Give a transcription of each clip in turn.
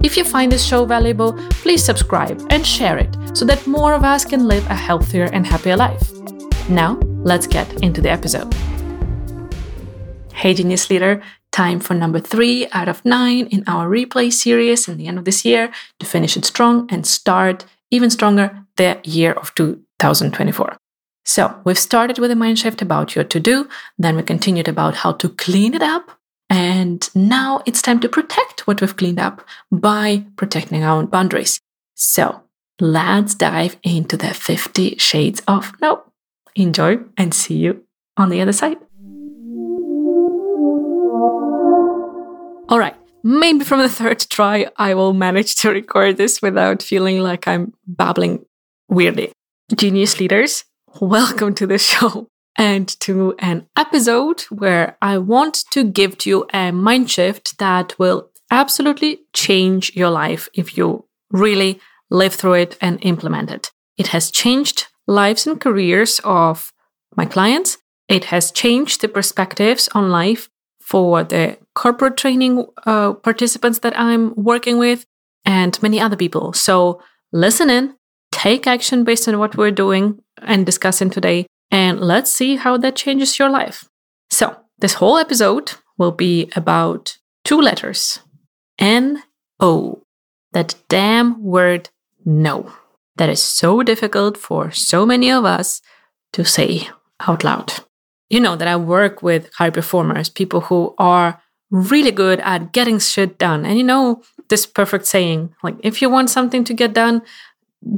If you find this show valuable, please subscribe and share it so that more of us can live a healthier and happier life. Now, let's get into the episode. Hey, Genius Leader, time for number three out of nine in our replay series in the end of this year to finish it strong and start even stronger the year of 2024. So, we've started with a mind shift about your to do, then we continued about how to clean it up, and now it's time to protect what we've cleaned up by protecting our own boundaries. So let's dive into the 50 shades of no. Enjoy and see you on the other side. All right, maybe from the third try, I will manage to record this without feeling like I'm babbling weirdly. Genius leaders, welcome to the show and to an episode where I want to give to you a mind shift that will absolutely change your life if you really live through it and implement it. It has changed lives and careers of my clients. It has changed the perspectives on life for the corporate training uh, participants that I'm working with and many other people. So listen in, take action based on what we're doing and discussing today, and let's see how that changes your life. So, this whole episode will be about two letters N O. That damn word no. That is so difficult for so many of us to say out loud. You know that I work with high performers, people who are really good at getting shit done. And you know this perfect saying like, if you want something to get done,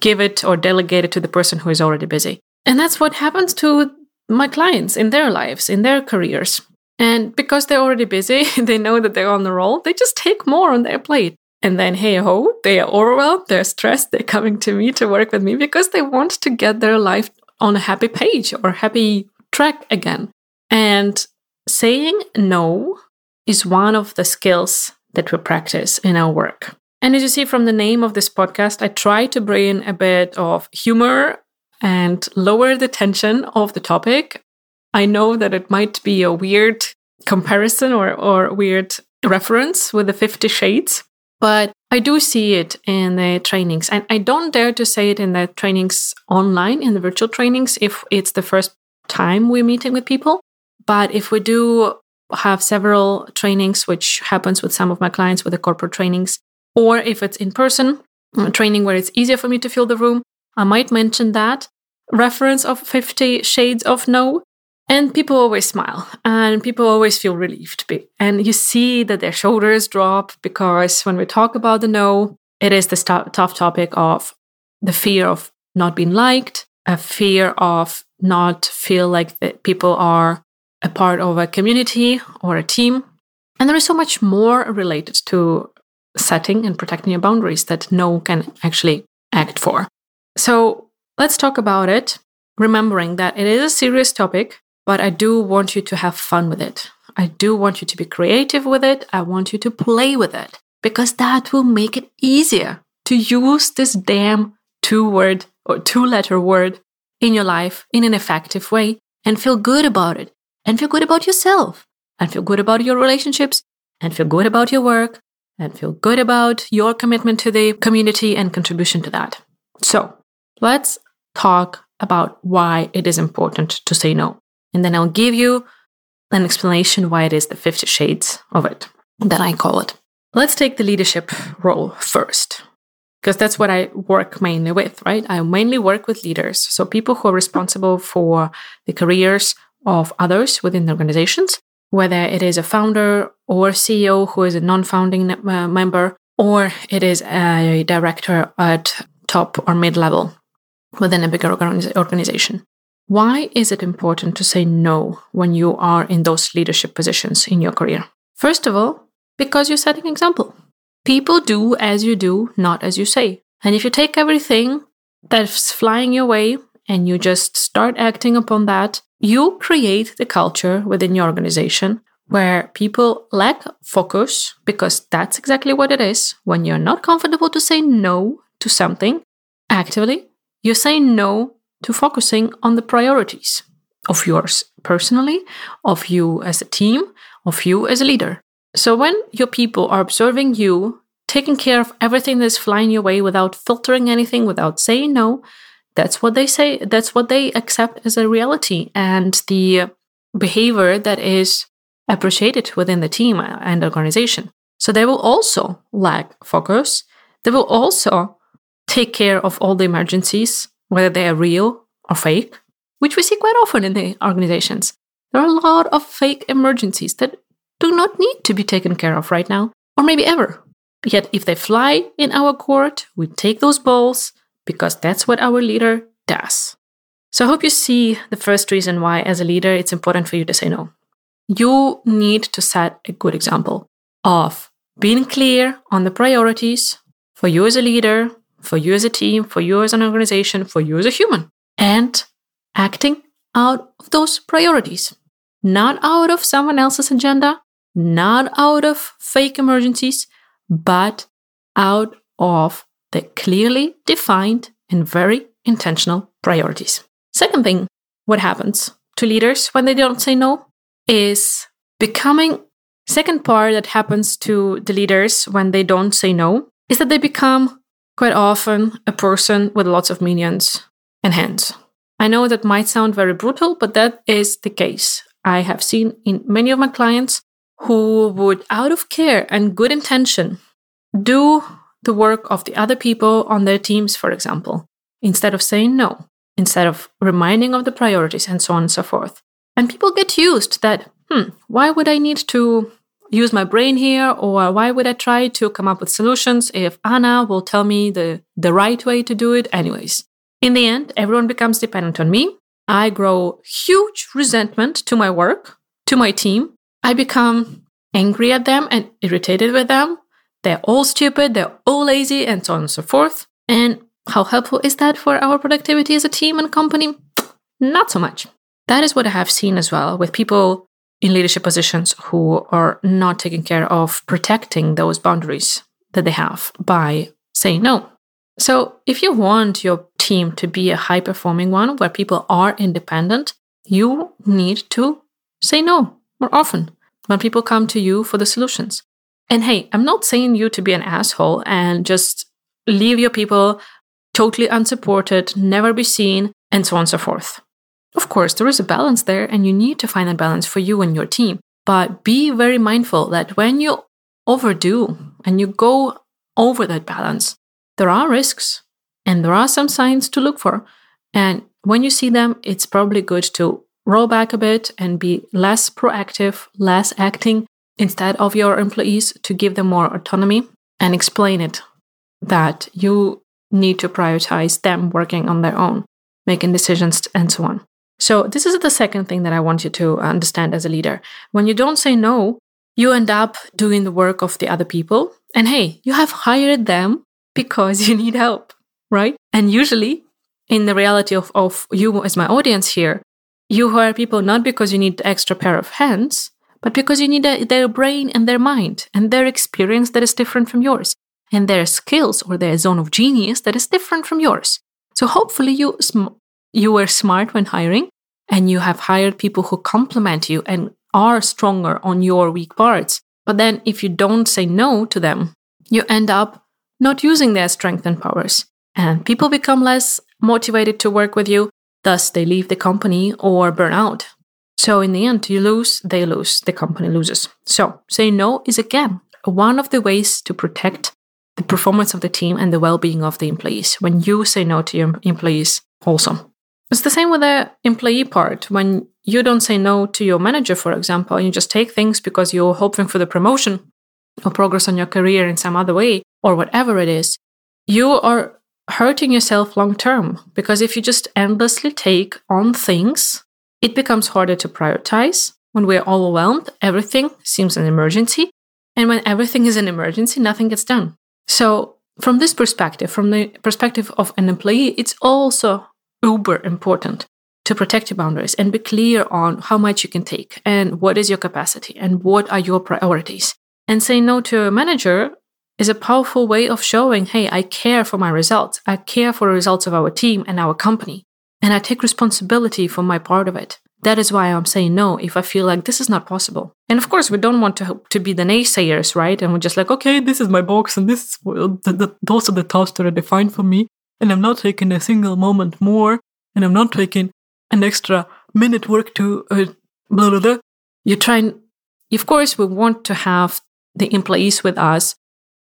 give it or delegate it to the person who is already busy. And that's what happens to my clients in their lives, in their careers. And because they're already busy, they know that they're on the roll, they just take more on their plate. And then, hey ho, they are overwhelmed, they're stressed, they're coming to me to work with me because they want to get their life on a happy page or happy track again. And saying no is one of the skills that we practice in our work. And as you see from the name of this podcast, I try to bring a bit of humor and lower the tension of the topic. I know that it might be a weird comparison or, or weird reference with the 50 shades, but I do see it in the trainings. And I don't dare to say it in the trainings online, in the virtual trainings, if it's the first time we're meeting with people. But if we do have several trainings, which happens with some of my clients with the corporate trainings, or if it's in person training where it's easier for me to fill the room, I might mention that reference of 50 Shades of No. And people always smile and people always feel relieved. And you see that their shoulders drop because when we talk about the no, it is the st- tough topic of the fear of not being liked, a fear of not feel like that people are a part of a community or a team. And there is so much more related to setting and protecting your boundaries that no can actually act for. So let's talk about it, remembering that it is a serious topic, but I do want you to have fun with it. I do want you to be creative with it. I want you to play with it because that will make it easier to use this damn two word or two letter word in your life in an effective way and feel good about it and feel good about yourself and feel good about your relationships and feel good about your work and feel good about your commitment to the community and contribution to that. So, Let's talk about why it is important to say no. And then I'll give you an explanation why it is the 50 shades of it that I call it. Let's take the leadership role first, because that's what I work mainly with, right? I mainly work with leaders. So people who are responsible for the careers of others within the organizations, whether it is a founder or CEO who is a non founding uh, member, or it is a director at top or mid level within a bigger organization. Why is it important to say no when you are in those leadership positions in your career? First of all, because you're setting example. People do as you do, not as you say. And if you take everything that's flying your way and you just start acting upon that, you create the culture within your organization where people lack focus because that's exactly what it is. When you're not comfortable to say no to something actively, you say no to focusing on the priorities of yours personally, of you as a team, of you as a leader. So when your people are observing you, taking care of everything that's flying your way without filtering anything, without saying no, that's what they say, that's what they accept as a reality and the behavior that is appreciated within the team and organization. So they will also lack focus. They will also take care of all the emergencies, whether they are real or fake, which we see quite often in the organizations. There are a lot of fake emergencies that do not need to be taken care of right now, or maybe ever. Yet, if they fly in our court, we take those balls because that's what our leader does. So, I hope you see the first reason why, as a leader, it's important for you to say no. You need to set a good example of being clear on the priorities for you as a leader, for you as a team, for you as an organization, for you as a human, and acting out of those priorities, not out of someone else's agenda, not out of fake emergencies, but out of the clearly defined and very intentional priorities. Second thing, what happens to leaders when they don't say no is becoming second part that happens to the leaders when they don't say no is that they become quite often a person with lots of minions and hands. I know that might sound very brutal, but that is the case. I have seen in many of my clients who would, out of care and good intention, do the work of the other people on their teams, for example, instead of saying no, instead of reminding of the priorities and so on and so forth. And people get used that, hmm, why would I need to use my brain here or why would I try to come up with solutions if Anna will tell me the, the right way to do it anyways? In the end, everyone becomes dependent on me. I grow huge resentment to my work, to my team. I become angry at them and irritated with them. They're all stupid, they're all lazy, and so on and so forth. And how helpful is that for our productivity as a team and company? Not so much. That is what I have seen as well with people in leadership positions who are not taking care of protecting those boundaries that they have by saying no. So, if you want your team to be a high performing one where people are independent, you need to say no more often when people come to you for the solutions. And hey, I'm not saying you to be an asshole and just leave your people totally unsupported, never be seen, and so on and so forth. Of course, there is a balance there, and you need to find that balance for you and your team. But be very mindful that when you overdo and you go over that balance, there are risks and there are some signs to look for. And when you see them, it's probably good to roll back a bit and be less proactive, less acting instead of your employees to give them more autonomy and explain it that you need to prioritize them working on their own, making decisions, and so on. So, this is the second thing that I want you to understand as a leader. When you don't say no, you end up doing the work of the other people. And hey, you have hired them because you need help, right? And usually, in the reality of, of you as my audience here, you hire people not because you need extra pair of hands, but because you need a, their brain and their mind and their experience that is different from yours and their skills or their zone of genius that is different from yours. So hopefully you sm- you were smart when hiring and you have hired people who complement you and are stronger on your weak parts. But then if you don't say no to them, you end up not using their strength and powers. And people become less motivated to work with you, thus they leave the company or burn out. So in the end, you lose, they lose, the company loses. So say no is again one of the ways to protect the performance of the team and the well-being of the employees. When you say no to your employees, wholesome. It's the same with the employee part. When you don't say no to your manager, for example, and you just take things because you're hoping for the promotion or progress on your career in some other way, or whatever it is, you are hurting yourself long term. Because if you just endlessly take on things, it becomes harder to prioritize. When we're overwhelmed, everything seems an emergency. And when everything is an emergency, nothing gets done. So from this perspective, from the perspective of an employee, it's also uber important to protect your boundaries and be clear on how much you can take and what is your capacity and what are your priorities. And saying no to a manager is a powerful way of showing, hey, I care for my results. I care for the results of our team and our company. And I take responsibility for my part of it. That is why I'm saying no if I feel like this is not possible. And of course, we don't want to to be the naysayers, right? And we're just like, okay, this is my box, and this those are the tasks that are defined for me, and I'm not taking a single moment more, and I'm not taking an extra minute work to uh, blah blah blah. You try and, of course, we want to have the employees with us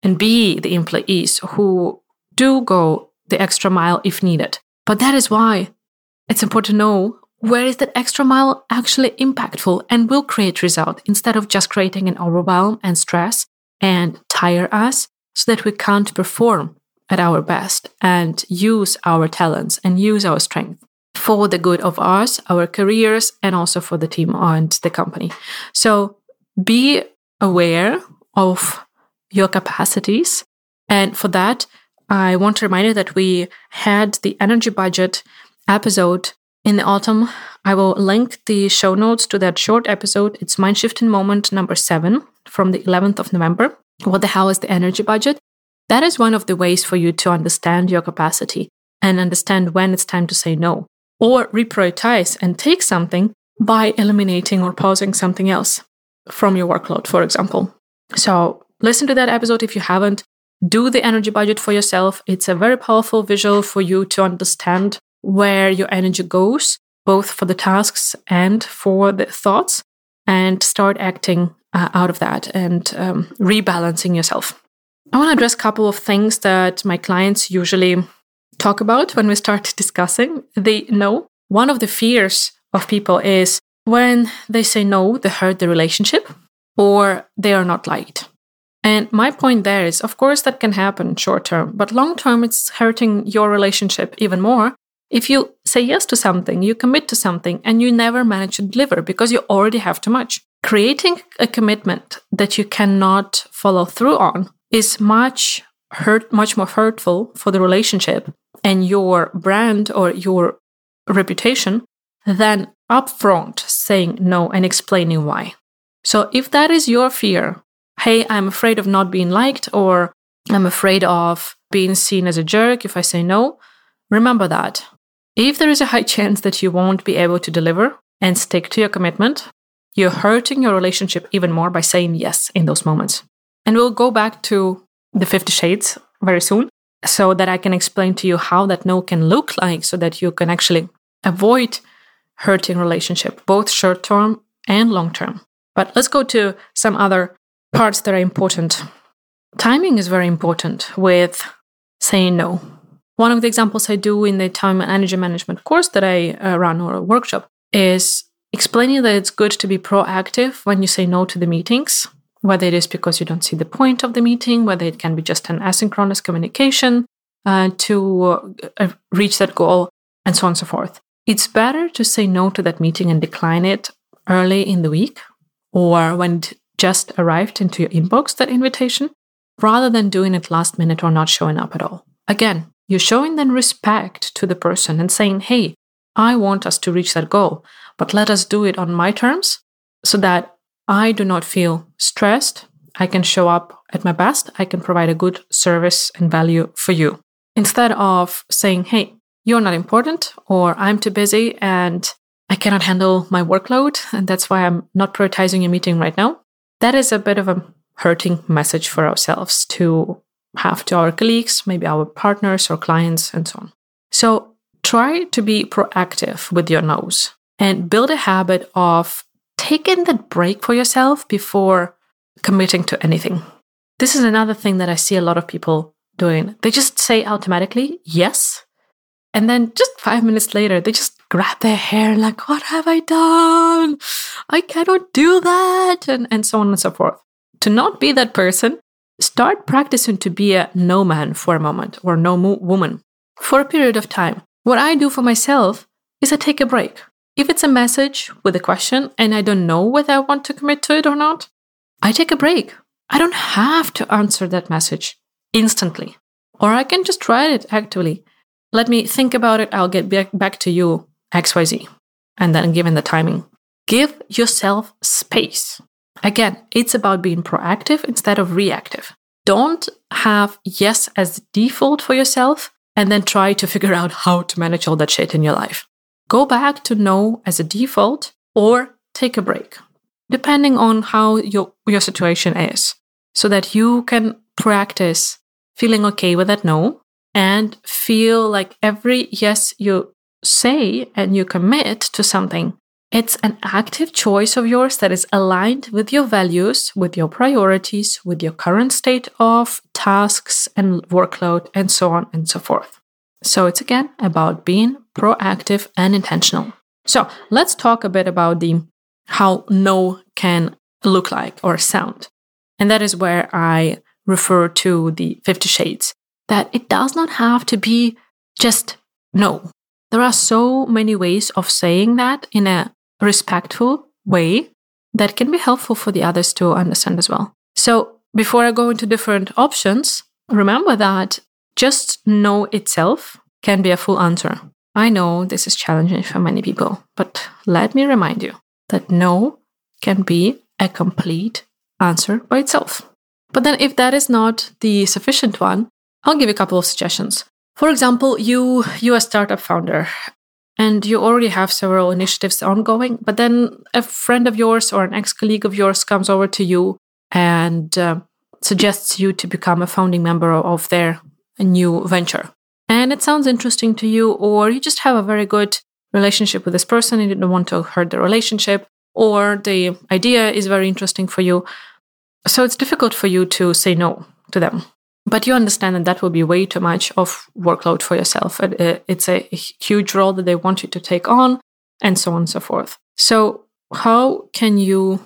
and be the employees who do go the extra mile if needed. But that is why it's important to know where is that extra mile actually impactful and will create result instead of just creating an overwhelm and stress and tire us so that we can't perform at our best and use our talents and use our strength for the good of us, our careers, and also for the team and the company. So be aware of your capacities. And for that, I want to remind you that we had the energy budget episode in the autumn. I will link the show notes to that short episode. It's Mind Shifting Moment number seven from the 11th of November. What the hell is the energy budget? That is one of the ways for you to understand your capacity and understand when it's time to say no or reprioritize and take something by eliminating or pausing something else from your workload, for example. So, listen to that episode if you haven't. Do the energy budget for yourself. It's a very powerful visual for you to understand where your energy goes, both for the tasks and for the thoughts, and start acting uh, out of that and um, rebalancing yourself. I want to address a couple of things that my clients usually talk about when we start discussing. They know one of the fears of people is when they say no, they hurt the relationship or they are not liked. And my point there is, of course, that can happen short term, but long term, it's hurting your relationship even more if you say yes to something, you commit to something, and you never manage to deliver because you already have too much. Creating a commitment that you cannot follow through on is much hurt, much more hurtful for the relationship and your brand or your reputation than upfront saying no and explaining why. So if that is your fear, hey, I'm afraid of not being liked, or I'm afraid of being seen as a jerk if I say no, remember that. If there is a high chance that you won't be able to deliver and stick to your commitment, you're hurting your relationship even more by saying yes in those moments. And we'll go back to the 50 shades very soon so that I can explain to you how that no can look like so that you can actually avoid hurting relationship both short term and long term. But let's go to some other parts that are important. Timing is very important with saying no. One of the examples I do in the time and energy management course that I uh, run or a workshop is explaining that it's good to be proactive when you say no to the meetings, whether it is because you don't see the point of the meeting, whether it can be just an asynchronous communication uh, to uh, reach that goal, and so on and so forth. It's better to say no to that meeting and decline it early in the week or when it just arrived into your inbox, that invitation, rather than doing it last minute or not showing up at all. Again, you're showing then respect to the person and saying, hey, I want us to reach that goal, but let us do it on my terms so that I do not feel stressed. I can show up at my best. I can provide a good service and value for you. Instead of saying, hey, you're not important, or I'm too busy and I cannot handle my workload, and that's why I'm not prioritizing a meeting right now. That is a bit of a hurting message for ourselves to have to our colleagues, maybe our partners or clients, and so on. So try to be proactive with your no's and build a habit of taking that break for yourself before committing to anything. This is another thing that I see a lot of people doing. They just say automatically yes. And then just five minutes later, they just grab their hair and like, what have I done? I cannot do that. And, and so on and so forth. To not be that person, Start practicing to be a no man for a moment or no mo- woman for a period of time. What I do for myself is I take a break. If it's a message with a question and I don't know whether I want to commit to it or not, I take a break. I don't have to answer that message instantly. Or I can just write it actively. Let me think about it. I'll get back to you, XYZ. And then given the timing, give yourself space. Again, it's about being proactive instead of reactive. Don't have yes as default for yourself and then try to figure out how to manage all that shit in your life. Go back to no as a default or take a break, depending on how your, your situation is, so that you can practice feeling okay with that no and feel like every yes you say and you commit to something it's an active choice of yours that is aligned with your values, with your priorities, with your current state of tasks and workload, and so on and so forth. So it's again about being proactive and intentional. So let's talk a bit about the how no can look like or sound. And that is where I refer to the 50 shades that it does not have to be just no. There are so many ways of saying that in a respectful way that can be helpful for the others to understand as well. So, before I go into different options, remember that just no itself can be a full answer. I know this is challenging for many people, but let me remind you that no can be a complete answer by itself. But then, if that is not the sufficient one, I'll give you a couple of suggestions. For example, you you are a startup founder and you already have several initiatives ongoing, but then a friend of yours or an ex colleague of yours comes over to you and uh, suggests you to become a founding member of their new venture. And it sounds interesting to you, or you just have a very good relationship with this person and you don't want to hurt the relationship, or the idea is very interesting for you. So it's difficult for you to say no to them but you understand that that will be way too much of workload for yourself. It's a huge role that they want you to take on, and so on and so forth. So, how can you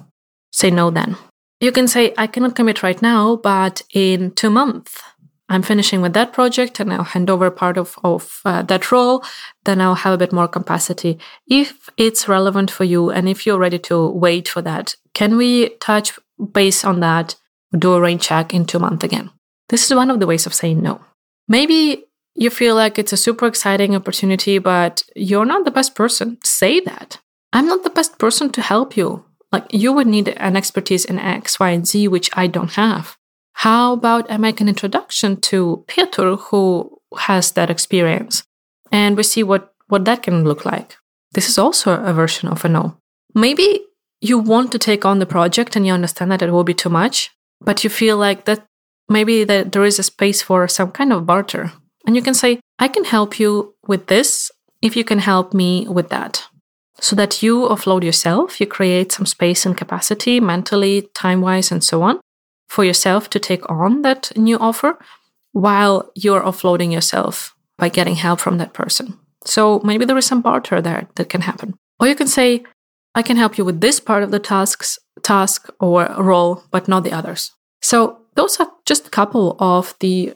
say no then? You can say, I cannot commit right now, but in two months, I'm finishing with that project and I'll hand over part of, of uh, that role. Then I'll have a bit more capacity. If it's relevant for you and if you're ready to wait for that, can we touch base on that? Do a rain check in two months again. This is one of the ways of saying no. Maybe you feel like it's a super exciting opportunity, but you're not the best person. Say that. I'm not the best person to help you. Like, you would need an expertise in X, Y, and Z, which I don't have. How about I make an introduction to Peter, who has that experience, and we see what, what that can look like? This is also a version of a no. Maybe you want to take on the project and you understand that it will be too much, but you feel like that maybe that there is a space for some kind of barter. And you can say, I can help you with this if you can help me with that. So that you offload yourself, you create some space and capacity mentally, time wise, and so on for yourself to take on that new offer while you're offloading yourself by getting help from that person. So maybe there is some barter there that can happen. Or you can say, I can help you with this part of the tasks, task or role, but not the others. So those are just a couple of the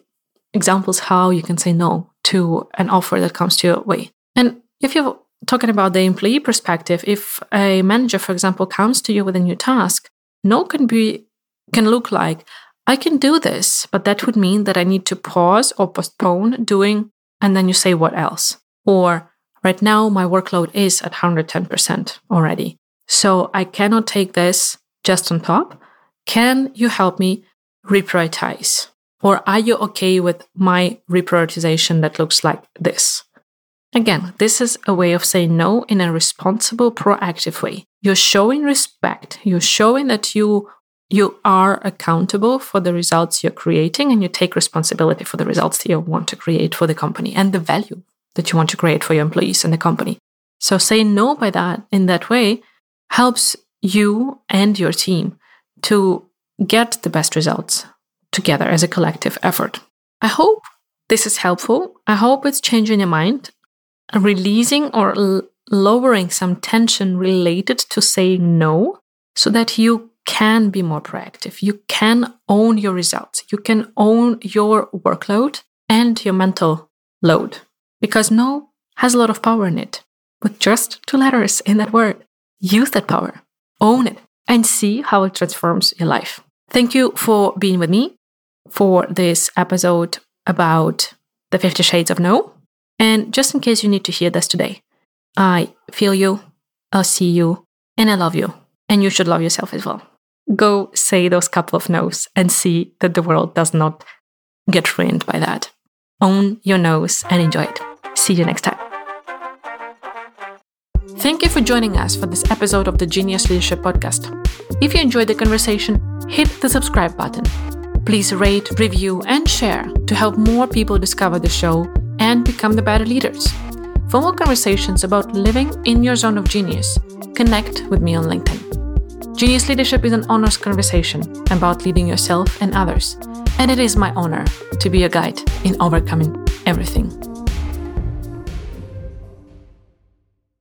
examples how you can say no to an offer that comes to your way. And if you're talking about the employee perspective, if a manager, for example, comes to you with a new task, no can be can look like I can do this, but that would mean that I need to pause or postpone doing, and then you say what else. Or right now my workload is at 110% already. So I cannot take this just on top. Can you help me reprioritize? Or are you okay with my reprioritization that looks like this? Again, this is a way of saying no in a responsible, proactive way. You're showing respect. You're showing that you you are accountable for the results you're creating and you take responsibility for the results that you want to create for the company and the value that you want to create for your employees and the company. So saying no by that in that way helps you and your team to get the best results together as a collective effort. I hope this is helpful. I hope it's changing your mind, releasing or l- lowering some tension related to saying no so that you can be more proactive. You can own your results. You can own your workload and your mental load because no has a lot of power in it. With just two letters in that word, use that power, own it, and see how it transforms your life. Thank you for being with me for this episode about the 50 Shades of No. And just in case you need to hear this today, I feel you, I'll see you, and I love you. And you should love yourself as well. Go say those couple of no's and see that the world does not get ruined by that. Own your no's and enjoy it. See you next time. Thank you for joining us for this episode of the Genius Leadership Podcast. If you enjoyed the conversation, hit the subscribe button. Please rate, review, and share to help more people discover the show and become the better leaders. For more conversations about living in your zone of genius, connect with me on LinkedIn. Genius Leadership is an honest conversation about leading yourself and others, and it is my honor to be a guide in overcoming everything.